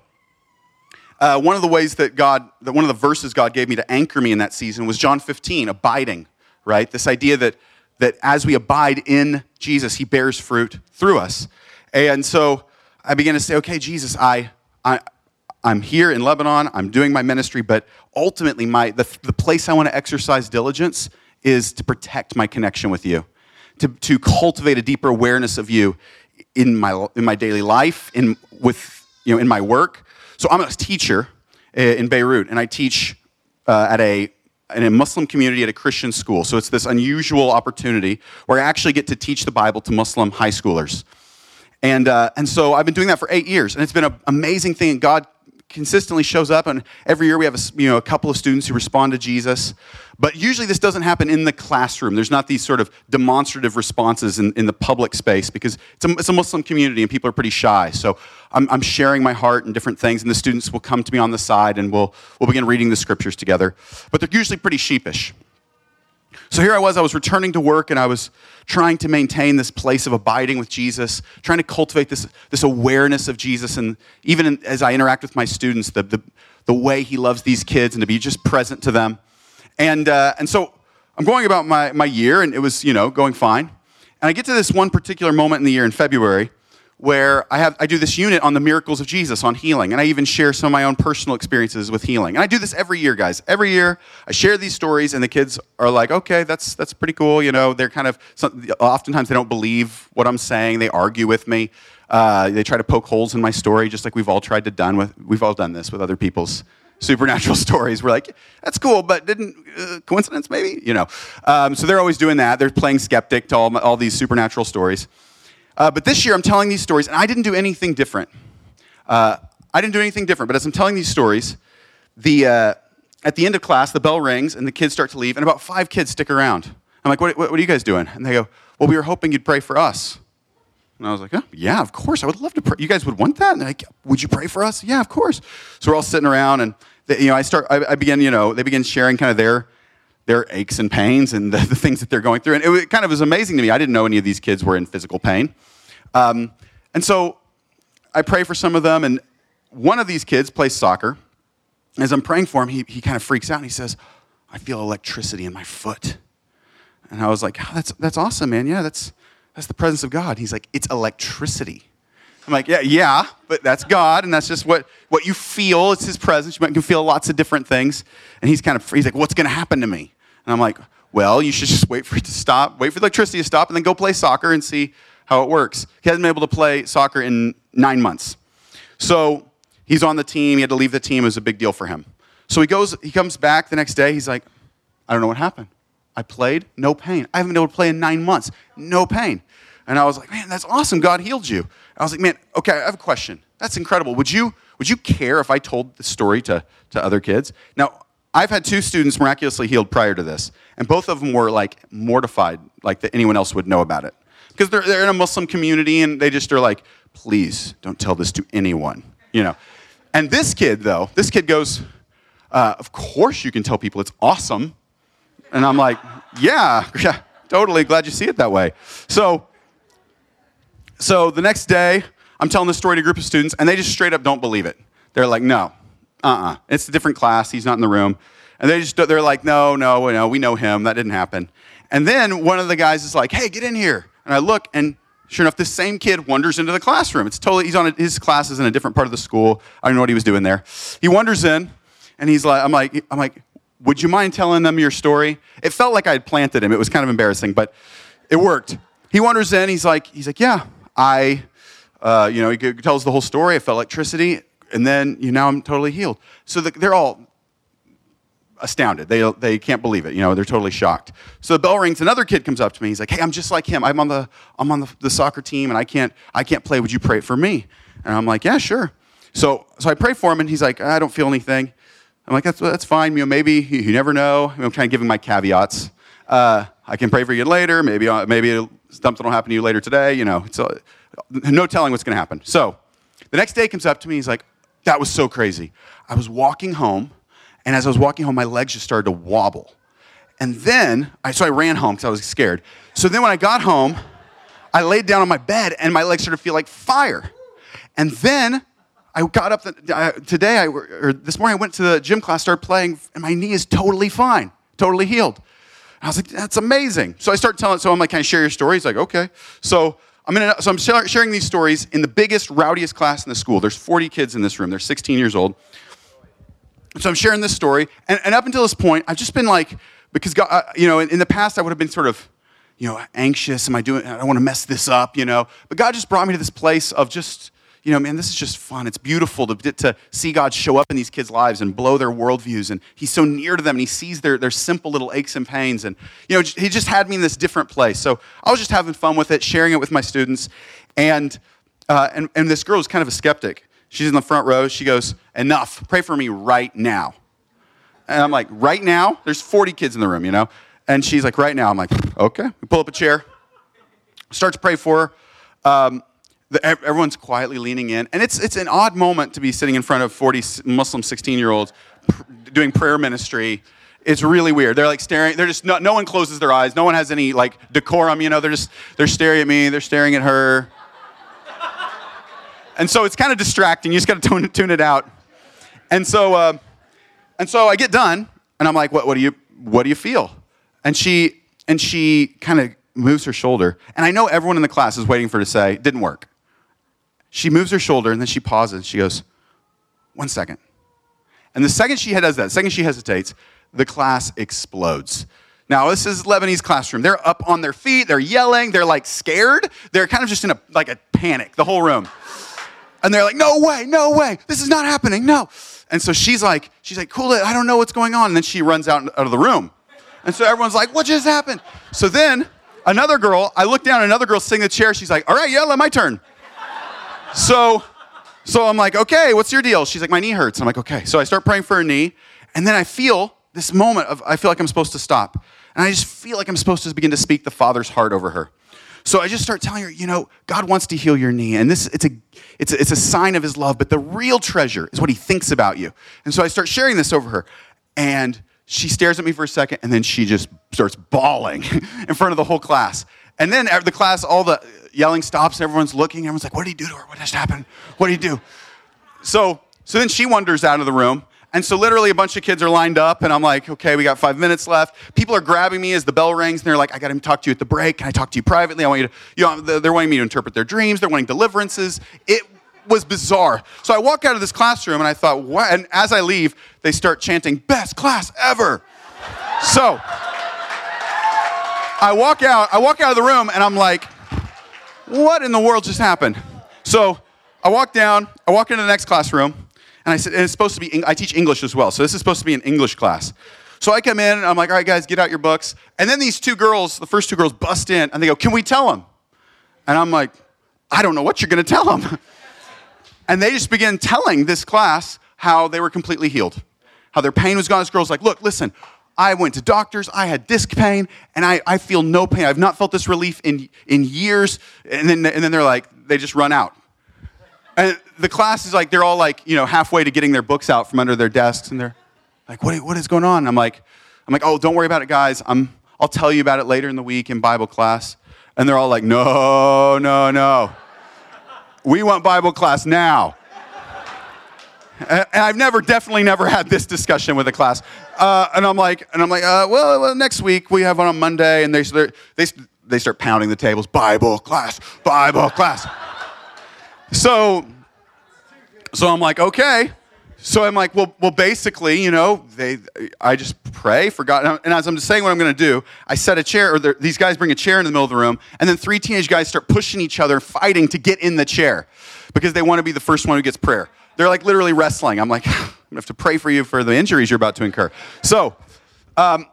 uh, one of the ways that God, that one of the verses God gave me to anchor me in that season was John 15, abiding right? This idea that, that as we abide in Jesus, he bears fruit through us. And so I began to say, okay, Jesus, I, I, I'm here in Lebanon, I'm doing my ministry, but ultimately, my, the, the place I want to exercise diligence is to protect my connection with you, to, to cultivate a deeper awareness of you in my, in my daily life, in, with, you know, in my work. So I'm a teacher eh, in Beirut, and I teach uh, at a in a Muslim community at a Christian school. So it's this unusual opportunity where I actually get to teach the Bible to Muslim high schoolers. And, uh, and so I've been doing that for eight years, and it's been an amazing thing. God consistently shows up, and every year we have a, you know, a couple of students who respond to Jesus. But usually this doesn't happen in the classroom. There's not these sort of demonstrative responses in, in the public space because it's a, it's a Muslim community and people are pretty shy. So I'm, I'm sharing my heart and different things, and the students will come to me on the side and we'll, we'll begin reading the scriptures together. But they're usually pretty sheepish. So here I was, I was returning to work and I was trying to maintain this place of abiding with Jesus, trying to cultivate this, this awareness of Jesus. And even in, as I interact with my students, the, the, the way he loves these kids and to be just present to them. And, uh, and so I'm going about my, my year and it was, you know, going fine. And I get to this one particular moment in the year in February where I, have, I do this unit on the miracles of Jesus, on healing. And I even share some of my own personal experiences with healing. And I do this every year, guys. Every year, I share these stories, and the kids are like, okay, that's, that's pretty cool. You know, they're kind of, oftentimes they don't believe what I'm saying. They argue with me. Uh, they try to poke holes in my story, just like we've all tried to done with, we've all done this with other people's supernatural stories. We're like, that's cool, but didn't, uh, coincidence maybe? You know. Um, so they're always doing that. They're playing skeptic to all, all these supernatural stories. Uh, but this year, I'm telling these stories, and I didn't do anything different. Uh, I didn't do anything different, but as I'm telling these stories, the, uh, at the end of class, the bell rings, and the kids start to leave, and about five kids stick around. I'm like, what, what, are you guys doing? And they go, well, we were hoping you'd pray for us. And I was like, oh, yeah, of course. I would love to pray. You guys would want that? And they're like, would you pray for us? Yeah, of course. So we're all sitting around, and they, you know, I start. I, I begin. You know, they begin sharing kind of their their aches and pains and the, the things that they're going through. And it, it, kind of was amazing to me. I didn't know any of these kids were in physical pain. Um, and so I pray for some of them, and one of these kids plays soccer. As I'm praying for him, he, he kind of freaks out and he says, I feel electricity in my foot. And I was like, oh, that's, that's awesome, man. Yeah, that's, that's the presence of God. He's like, it's electricity. I'm like, yeah, yeah, but that's God, and that's just what, what you feel. It's His presence. You can feel lots of different things. And he's kind of, he's like, what's going to happen to me? And I'm like, well, you should just wait for it to stop, wait for the electricity to stop, and then go play soccer and see how it works. He hasn't been able to play soccer in nine months. So he's on the team. He had to leave the team. It was a big deal for him. So he goes, he comes back the next day. He's like, I don't know what happened. I played, no pain. I haven't been able to play in nine months, no pain. And I was like, man, that's awesome. God healed you. I was like, man, okay, I have a question. That's incredible. Would you, would you care if I told the story to, to other kids? Now, I've had two students miraculously healed prior to this, and both of them were like mortified, like that anyone else would know about it. Because they're, they're in a Muslim community and they just are like, please don't tell this to anyone, you know. And this kid, though, this kid goes, uh, of course you can tell people it's awesome. And I'm like, yeah, yeah, totally glad you see it that way. So, so the next day, I'm telling this story to a group of students, and they just straight up don't believe it. They're like, no, uh-uh, it's a different class. He's not in the room. And they just, they're like, no, no, no, we know him. That didn't happen. And then one of the guys is like, hey, get in here. And I look, and sure enough, this same kid wanders into the classroom. It's totally, he's on a, his class is in a different part of the school. I don't know what he was doing there. He wanders in, and he's like, I'm like, I'm like, would you mind telling them your story? It felt like I had planted him. It was kind of embarrassing, but it worked. He wanders in. He's like, he's like, yeah, I, uh, you know, he tells the whole story. I felt electricity, and then you know, I'm totally healed. So the, they're all astounded. They, they can't believe it. You know, they're totally shocked. So the bell rings. Another kid comes up to me. He's like, "Hey, I'm just like him. I'm on the I'm on the, the soccer team, and I can't I can't play. Would you pray for me?" And I'm like, "Yeah, sure." So so I pray for him, and he's like, "I don't feel anything." I'm like, "That's that's fine. You know, maybe you, you never know." I'm kind of giving my caveats. Uh, I can pray for you later. Maybe uh, maybe something will happen to you later today. You know, it's uh, no telling what's going to happen. So the next day comes up to me. He's like, "That was so crazy. I was walking home." And as I was walking home, my legs just started to wobble. And then, I, so I ran home because I was scared. So then when I got home, I laid down on my bed and my legs started to feel like fire. And then I got up the, uh, today, I, or this morning, I went to the gym class, started playing, and my knee is totally fine, totally healed. And I was like, that's amazing. So I start telling, so I'm like, can I share your story? He's like, okay. So I'm, in so I'm sharing these stories in the biggest, rowdiest class in the school. There's 40 kids in this room. They're 16 years old. So I'm sharing this story, and, and up until this point, I've just been like, because God, uh, you know, in, in, the past I would have been sort of, you know, anxious. Am I doing? I don't want to mess this up, you know. But God just brought me to this place of just, you know, man, this is just fun. It's beautiful to, to see God show up in these kids' lives and blow their worldviews. And He's so near to them, and He sees their, their simple little aches and pains. And, you know, He just had me in this different place. So I was just having fun with it, sharing it with my students. And, uh, and, and this girl was kind of a skeptic She's in the front row. She goes, Enough. Pray for me right now. And I'm like, Right now? There's 40 kids in the room, you know? And she's like, Right now. I'm like, Okay. We pull up a chair, start to pray for her. Um, the, everyone's quietly leaning in. And it's, it's an odd moment to be sitting in front of 40 Muslim 16 year olds pr- doing prayer ministry. It's really weird. They're like staring. They're just no, no one closes their eyes. No one has any like decorum. You know, they're just they're staring at me. They're staring at her. And so it's kind of distracting. You just got to tune, tune it out. And so, uh, and so I get done, and I'm like, what, what do you, what do you feel? And she, and she kind of moves her shoulder, and I know everyone in the class is waiting for her to say, didn't work. She moves her shoulder, and then she pauses. She goes, one second. And the second she does that, the second she hesitates, the class explodes. Now, this is Lebanese classroom. They're up on their feet, they're yelling, they're like scared. They're kind of just in a like a panic, the whole room. And they're like, no way, no way, this is not happening, no. And so she's like, she's like, cool it, I don't know what's going on. And then she runs out, out of the room. And so everyone's like, what just happened? So then another girl, I look down, another girl sitting in the chair. She's like, all right, yeah, my turn. So, so I'm like, okay, what's your deal? She's like, my knee hurts. I'm like, okay. So I start praying for her knee. And then I feel this moment of, I feel like I'm supposed to stop. And I just feel like I'm supposed to begin to speak the Father's heart over her. So I just start telling her, you know, God wants to heal your knee, and this it's a it's a, it's a sign of His love. But the real treasure is what He thinks about you. And so I start sharing this over her, and she stares at me for a second, and then she just starts bawling in front of the whole class. And then after the class, all the yelling stops. Everyone's looking. Everyone's like, "What did he do to her? What just happened? What did he do?" So so then she wanders out of the room, and so literally a bunch of kids are lined up, and I'm like, okay, we got five minutes left. People are grabbing me as the bell rings, and they're like, I got to talk to you at the break. Can I talk to you privately? I want you to, you know, they're wanting me to interpret their dreams. They're wanting deliverances. It was bizarre. So I walk out of this classroom, and I thought, what? And as I leave, they start chanting, best class ever. so I walk out, I walk out of the room, and I'm like, what in the world just happened? So I walk down, I walk into the next classroom, and I said, and it's supposed to be, I teach English as well. So this is supposed to be an English class. So I come in and I'm like, all right, guys, get out your books. And then these two girls, the first two girls, bust in and they go, can we tell them? And I'm like, I don't know what you're to tell them. and they just begin telling this class how they were completely healed, how their pain was gone. This girl's like, look, listen, I went to doctors, I had disc pain, and I, I feel no pain. I've not felt this relief in, in years. And then, and then they're like, they just run out. And the class is like, they're all like, you know, halfway to getting their books out from under their desks, and they're like, what, what is going on? And I'm like, I'm like, oh, don't worry about it, guys. I'm, I'll tell you about it later in the week in Bible class. And they're all like, no, no, no. We want Bible class now. And I've never, definitely never had this discussion with a class. Uh, and I'm like, and I'm like, uh, well, well, next week we have one on Monday, and they, they, they start pounding the tables, Bible class, Bible class. So, so I'm like, okay. So I'm like, well, well, basically, you know, they, I just pray for God. And as I'm just saying what I'm going to do, I set a chair, or these guys bring a chair in the middle of the room, and then three teenage guys start pushing each other, fighting to get in the chair because they want to be the first one who gets prayer. They're like literally wrestling. I'm like, I'm going to have to pray for you for the injuries you're about to incur. So, um,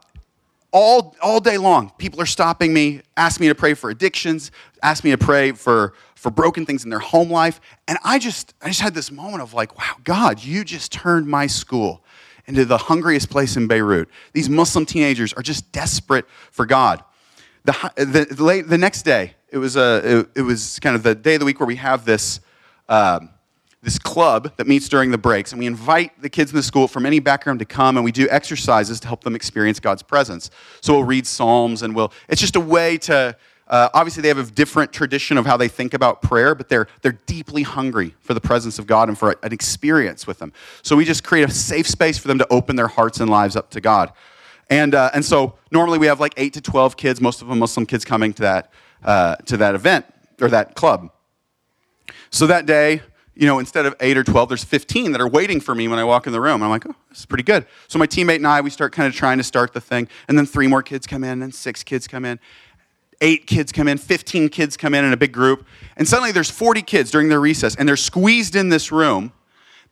all, all day long, people are stopping me, asking me to pray for addictions, ask me to pray for for broken things in their home life. And I just, I just had this moment of like, wow, God, you just turned my school into the hungriest place in Beirut. These Muslim teenagers are just desperate for God. The, the, the, late, the next day, it was, a, it, it, was kind of the day of the week where we have this, um, this club that meets during the breaks, and we invite the kids in the school from any background to come, and we do exercises to help them experience God's presence. So we'll read Psalms, and we'll, it's just a way to, uh, obviously, they have a different tradition of how they think about prayer, but they're, they're deeply hungry for the presence of God and for an experience with them. So we just create a safe space for them to open their hearts and lives up to God. And, uh, and so normally we have like 8 to 12 kids, most of them Muslim kids coming to that, uh, to that event or that club. So that day, you know, instead of 8 or 12, there's 15 that are waiting for me when I walk in the room. I'm like, oh, this is pretty good. So my teammate and I, we start kind of trying to start the thing. And then three more kids come in, and six kids come in eight kids come in, 15 kids come in in a big group, and suddenly there's 40 kids during their recess, and they're squeezed in this room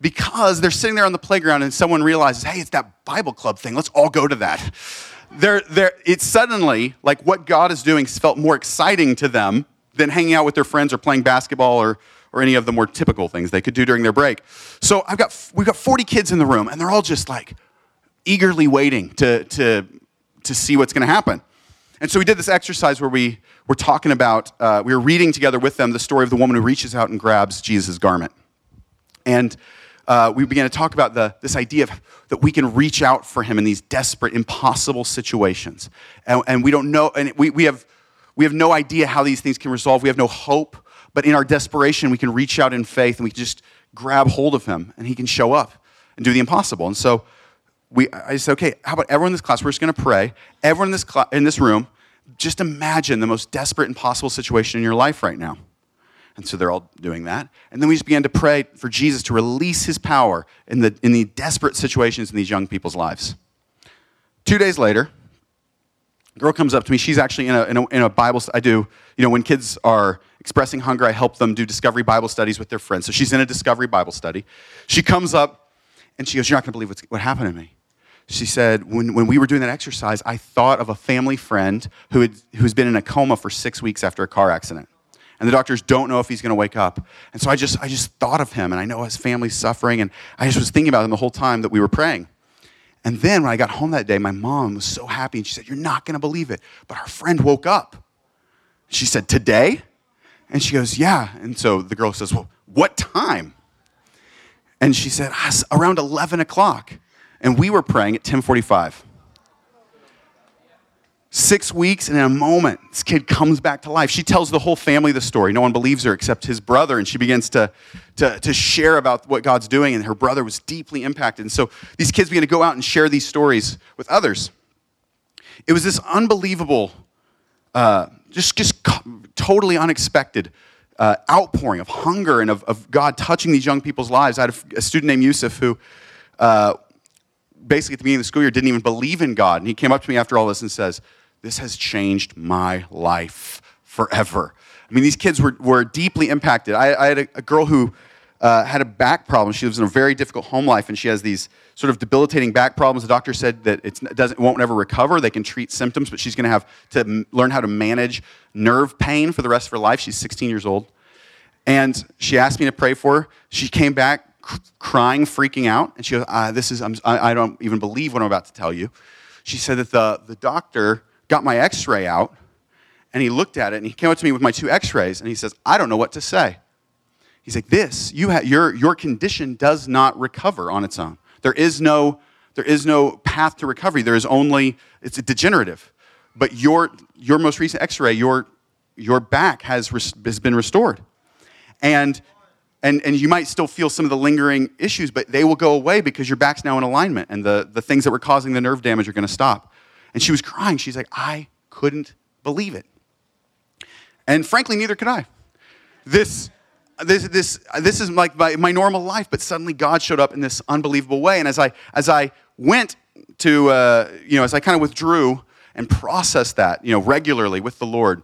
because they're sitting there on the playground and someone realizes, hey, it's that Bible club thing. Let's all go to that. They're, they're, it's suddenly like what God is doing felt more exciting to them than hanging out with their friends or playing basketball or, or any of the more typical things they could do during their break. So I've got, we've got 40 kids in the room, and they're all just like eagerly waiting to, to, to see what's going to happen. And so we did this exercise where we were talking about, uh, we were reading together with them the story of the woman who reaches out and grabs Jesus' garment. And uh, we began to talk about the, this idea of, that we can reach out for him in these desperate, impossible situations. And, and we don't know, and we, we, have, we have no idea how these things can resolve. We have no hope. But in our desperation, we can reach out in faith and we can just grab hold of him and he can show up and do the impossible. And so we, I said, okay, how about everyone in this class? We're just going to pray. Everyone in this, cl- in this room, just imagine the most desperate and possible situation in your life right now. And so they're all doing that. And then we just began to pray for Jesus to release his power in the, in the desperate situations in these young people's lives. Two days later, a girl comes up to me. She's actually in a, in a, in a Bible, I do, you know, when kids are expressing hunger, I help them do discovery Bible studies with their friends. So she's in a discovery Bible study. She comes up and she goes, You're not going to believe what happened to me she said, when, when we were doing that exercise, I thought of a family friend who had, who's been in a coma for six weeks after a car accident. And the doctors don't know if he's going to wake up. And so I just, I just thought of him, and I know his family's suffering, and I just was thinking about him the whole time that we were praying. And then when I got home that day, my mom was so happy, and she said, You're not going to believe it, but our friend woke up. She said, Today? And she goes, Yeah. And so the girl says, Well, what time? And she said, Around 11 o'clock. And we were praying at 1045 six weeks and in a moment this kid comes back to life. She tells the whole family the story. No one believes her except his brother and she begins to, to, to share about what god's doing and her brother was deeply impacted. And so these kids begin to go out and share these stories with others. It was this unbelievable uh, just, just totally unexpected uh, outpouring of hunger and of, of god touching these young people's lives i had a, a student named yusuf who uh, basically at the beginning of the school year didn't even believe in God. And he came up to me after all this and says, This has changed my life forever. I mean, these kids were, were deeply impacted. I, I had a, a, girl who uh, had a back problem. She lives in a very difficult home life, and she has these sort of debilitating back problems. The doctor said that it doesn't, won't ever recover. They can treat symptoms, but she's going to have to m- learn how to manage nerve pain for the rest of her life. She's 16 years old. And she asked me to pray for her. She came back crying, freaking out. And she goes, uh, This is, I'm, I don't even believe what I'm about to tell you. She said that the, the doctor got my x ray out and he looked at it and he came up to me with my two x rays and he says, I don't know what to say. He's like, This, you ha- your, your condition does not recover on its own. There is no, there is no path to recovery. There is only, it's degenerative. But your, your most recent x ray, your, your back has, res- has been restored. And and, and you might still feel some of the lingering issues, but they will go away because your back's now in alignment and the, the things that were causing the nerve damage are going to stop. And she was crying. She's like, I couldn't believe it. And frankly, neither could I. This, this, this, this is like my, my normal life, but suddenly God showed up in this unbelievable way. And as I, as I went to, uh, you know, as I kind of withdrew and processed that, you know, regularly with the Lord,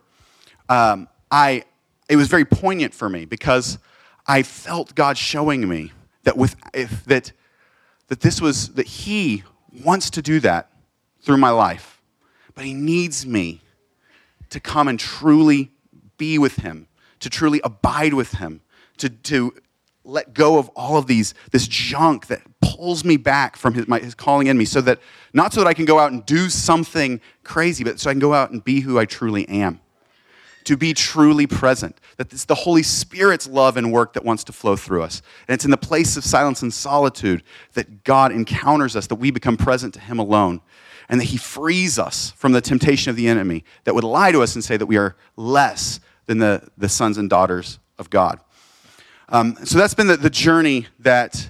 um, I, it was very poignant for me because I felt God showing me that with if, that that this was that He wants to do that through my life, but He needs me to come and truly be with Him, to truly abide with Him, to to let go of all of these this junk that pulls me back from his, my, his calling in me so that not so that i can go out and do something crazy but so i can go out and be who i truly am to be truly present. That it's the Holy Spirit's love and work that wants to flow through us. And it's in the place of silence and solitude that God encounters us, that we become present to Him alone, and that He frees us from the temptation of the enemy that would lie to us and say that we are less than the, the sons and daughters of God. Um, so that's been the, the journey that,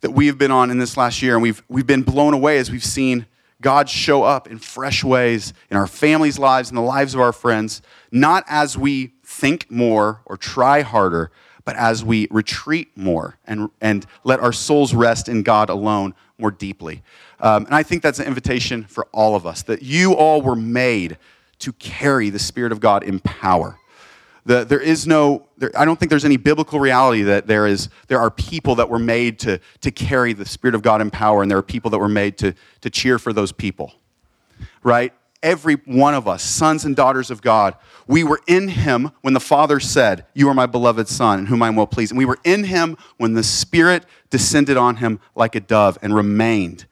that we've been on in this last year, and we've, we've been blown away as we've seen God show up in fresh ways in our families' lives and the lives of our friends, not as we think more or try harder, but as we retreat more and, and let our souls rest in God alone more deeply. Um, and I think that's an invitation for all of us that you all were made to carry the Spirit of God in power. The, there is no, there, I don't think there's any biblical reality that there, is, there are people that were made to, to carry the Spirit of God in power, and there are people that were made to, to cheer for those people, right? every one of us, sons and daughters of God. We were in him when the Father said, You are my beloved Son, in whom I am well pleased. And we were in him when the Spirit descended on him like a dove and remained.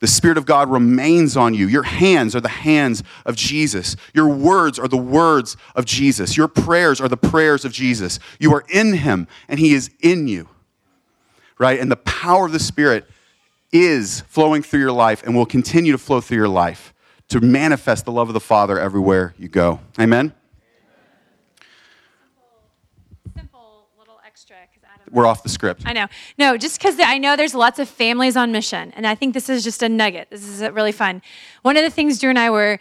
The Spirit of God remains on you. Your hands are the hands of Jesus. Your words are the words of Jesus. Your prayers are the prayers of Jesus. You are in him, and he is in you. Right? And the power of the Spirit is flowing through your life and will continue to flow through your life to manifest the love of the Father everywhere you go. Amen? Simple little extra because Adam. We're off the script. I know. No, just because I know there's lots of families on mission, and I think this is just a nugget. This is really fun. One of the things Drew and I were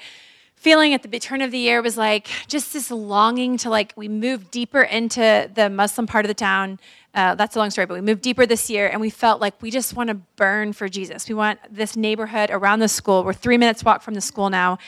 feeling at the turn of the year was like just this longing to like we moved deeper into the Muslim part of the town. Uh, that's a long story, but we moved deeper this year, and we felt like we just want to burn for Jesus. We want this neighborhood around the school. We're three minutes walk from the school now,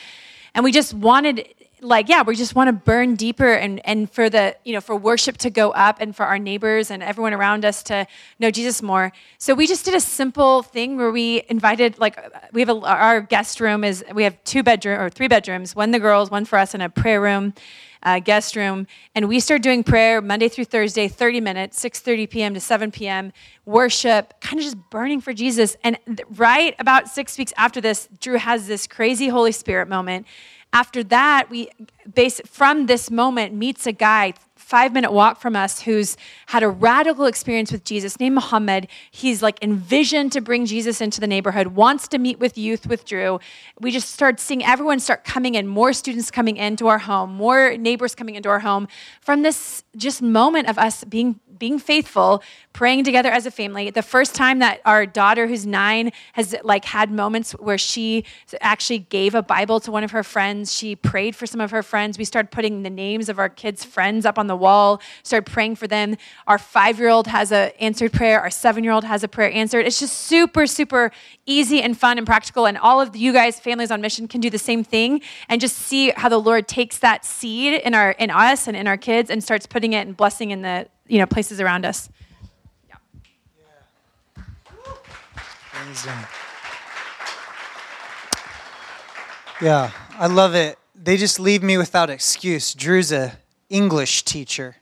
and we just wanted like yeah we just want to burn deeper and and for the you know for worship to go up and for our neighbors and everyone around us to know jesus more. So we just did a simple thing where we invited like we have a, our guest room is we have two bedroom or three bedrooms one the girls one for us and a prayer room uh, guest room. And we started doing prayer monday through thursday 30 minutes 6.30 p.m to 7 p.m worship kind of just burning for jesus. And right about six weeks after this drew has this crazy holy spirit moment after that, we base from this moment meets a guy five minute walk from us who's had a radical experience with Jesus named Muhammad. He's like envisioned to bring Jesus into the neighborhood, wants to meet with youth with Drew. We just start seeing everyone start coming in, more students coming into our home, more neighbors coming into our home from this just moment of us being being faithful, praying together as a family. The first time that our daughter, who's nine, has like had moments where she actually gave a Bible to one of her friends. She prayed for some of her friends. We started putting the names of our kids' friends up on the wall. Started praying for them. Our five-year-old has a answered prayer. Our seven-year-old has a prayer answered. It's just super, super easy and fun and practical. And all of you guys, families on mission, can do the same thing and just see how the Lord takes that seed in our in us and in our kids and starts putting it and blessing in the you know places around us. Yeah. Amazing. Yeah, I love it. They just leave me without excuse. Drew's a English teacher,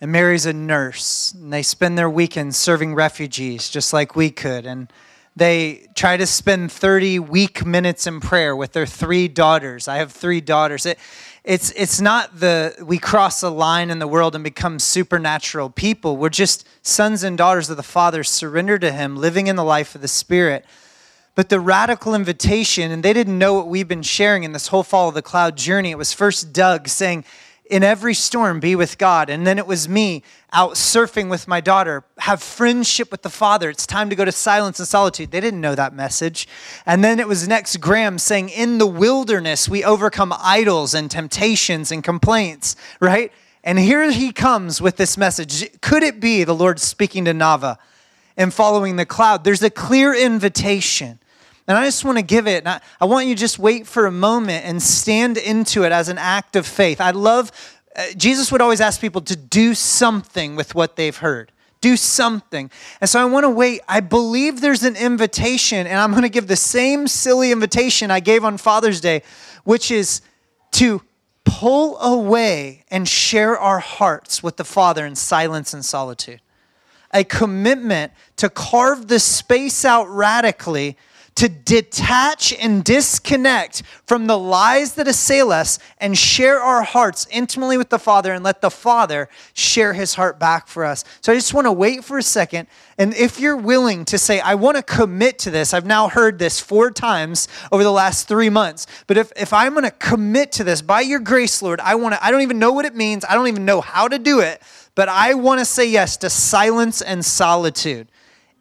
and Mary's a nurse, and they spend their weekends serving refugees just like we could. And they try to spend 30 week minutes in prayer with their three daughters. I have three daughters. It, it's, it's not the we cross a line in the world and become supernatural people. We're just sons and daughters of the Father, surrendered to Him, living in the life of the Spirit. But the radical invitation, and they didn't know what we've been sharing in this whole Follow the Cloud journey. It was first Doug saying, in every storm, be with God. And then it was me out surfing with my daughter, have friendship with the Father. It's time to go to silence and solitude. They didn't know that message. And then it was next Graham saying, in the wilderness, we overcome idols and temptations and complaints, right? And here he comes with this message. Could it be the Lord speaking to Nava and following the cloud? There's a clear invitation. And I just want to give it, I, I, want you just wait for a moment and stand into it as an act of faith. I love, uh, Jesus would always ask people to do something with what they've heard. Do something. And so I want to wait. I believe there's an invitation, and I'm going to give the same silly invitation I gave on Father's Day, which is to pull away and share our hearts with the Father in silence and solitude. A commitment to carve the space out radically to detach and disconnect from the lies that assail us and share our hearts intimately with the Father and let the Father share his heart back for us. So I just want to wait for a second. And if you're willing to say, I want to commit to this, I've now heard this four times over the last three months. But if, if I'm going to commit to this by your grace, Lord, I want to, I don't even know what it means. I don't even know how to do it, but I want to say yes to silence and solitude.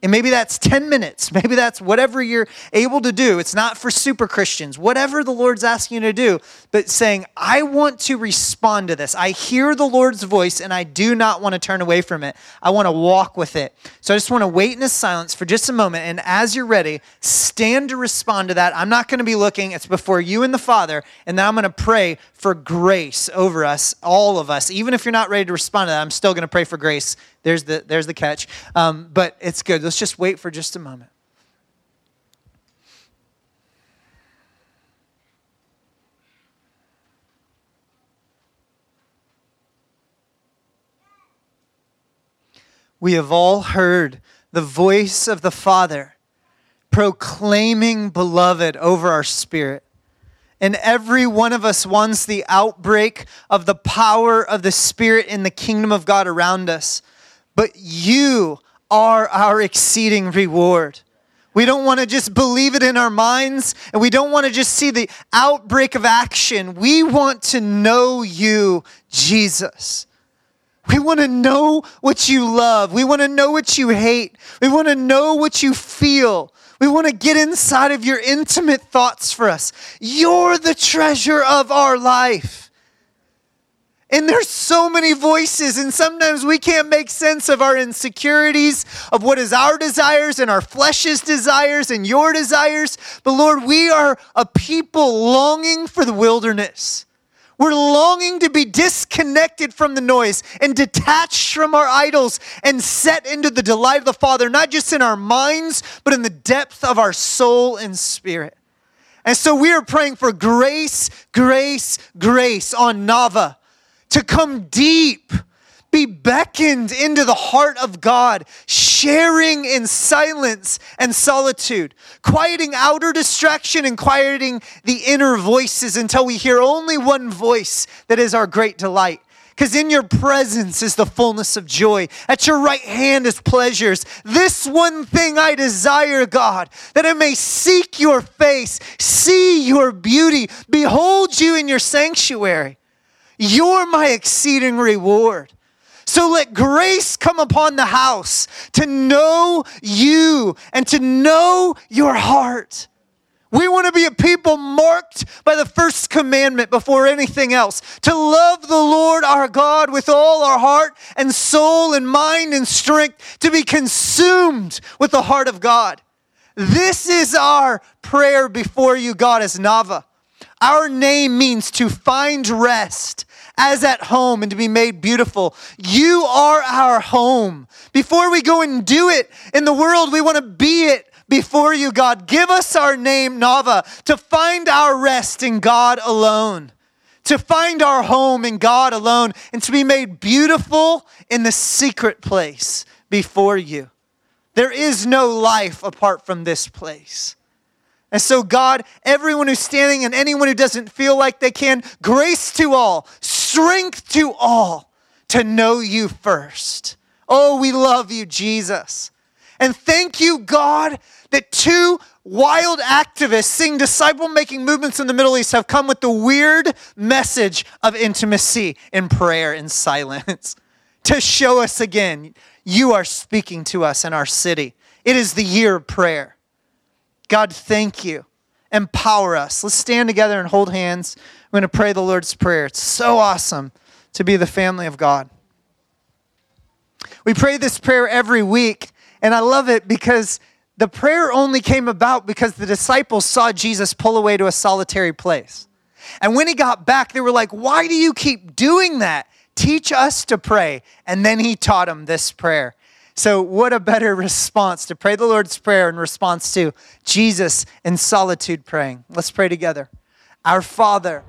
And maybe that's 10 minutes. Maybe that's whatever you're able to do. It's not for super Christians. Whatever the Lord's asking you to do, but saying, I want to respond to this. I hear the Lord's voice and I do not want to turn away from it. I want to walk with it. So I just want to wait in this silence for just a moment. And as you're ready, stand to respond to that. I'm not going to be looking, it's before you and the Father. And then I'm going to pray for grace over us, all of us. Even if you're not ready to respond to that, I'm still going to pray for grace there's the, there's the catch. Um, but it's good. Let's just wait for just a moment. We have all heard the voice of the Father proclaiming beloved over our spirit. And every one of us wants the outbreak of the power of the Spirit in the kingdom of God around us. But you are our exceeding reward. We don't want to just believe it in our minds, and we don't want to just see the outbreak of action. We want to know you, Jesus. We want to know what you love. We want to know what you hate. We want to know what you feel. We want to get inside of your intimate thoughts for us. You're the treasure of our life. And there's so many voices, and sometimes we can't make sense of our insecurities, of what is our desires and our flesh's desires and your desires. But Lord, we are a people longing for the wilderness. We're longing to be disconnected from the noise and detached from our idols and set into the delight of the Father, not just in our minds, but in the depth of our soul and spirit. And so we are praying for grace, grace, grace on Nava to come deep be beckoned into the heart of God, sharing in silence and solitude, quieting outer distraction and quieting the inner voices until we hear only one voice that is our great delight. Because in your presence is the fullness of joy. At your right hand is pleasures. This one thing I desire, God, that I may seek your face, see your beauty, behold you in your sanctuary. You're my exceeding reward. So let grace come upon the house to know you and to know your heart. We want to be a people marked by the first commandment before anything else to love the Lord our God with all our heart and soul and mind and strength, to be consumed with the heart of God. This is our prayer before you, God, as Nava. Our name means to find rest as at home and to be made beautiful. You are our home. Before we go and do it in the world, we want to be it before you, God. Give us our name, Nava, to find our rest in God alone, to find our home in God alone, and to be made beautiful in the secret place before you. There is no life apart from this place. And so, God, everyone who's standing and anyone who doesn't feel like they can, grace to all, strength to all to know you first. Oh, we love you, Jesus. And thank you, God, that two wild activists seeing disciple making movements in the Middle East have come with the weird message of intimacy in prayer and silence to show us again you are speaking to us in our city. It is the year of prayer. God, thank you. Empower us. Let's stand together and hold hands. I'm going to pray the Lord's Prayer. It's so awesome to be the family of God. We pray this prayer every week, and I love it because the prayer only came about because the disciples saw Jesus pull away to a solitary place. And when he got back, they were like, Why do you keep doing that? Teach us to pray. And then he taught them this prayer. So, what a better response to pray the Lord's Prayer in response to Jesus in solitude praying. Let's pray together. Our Father,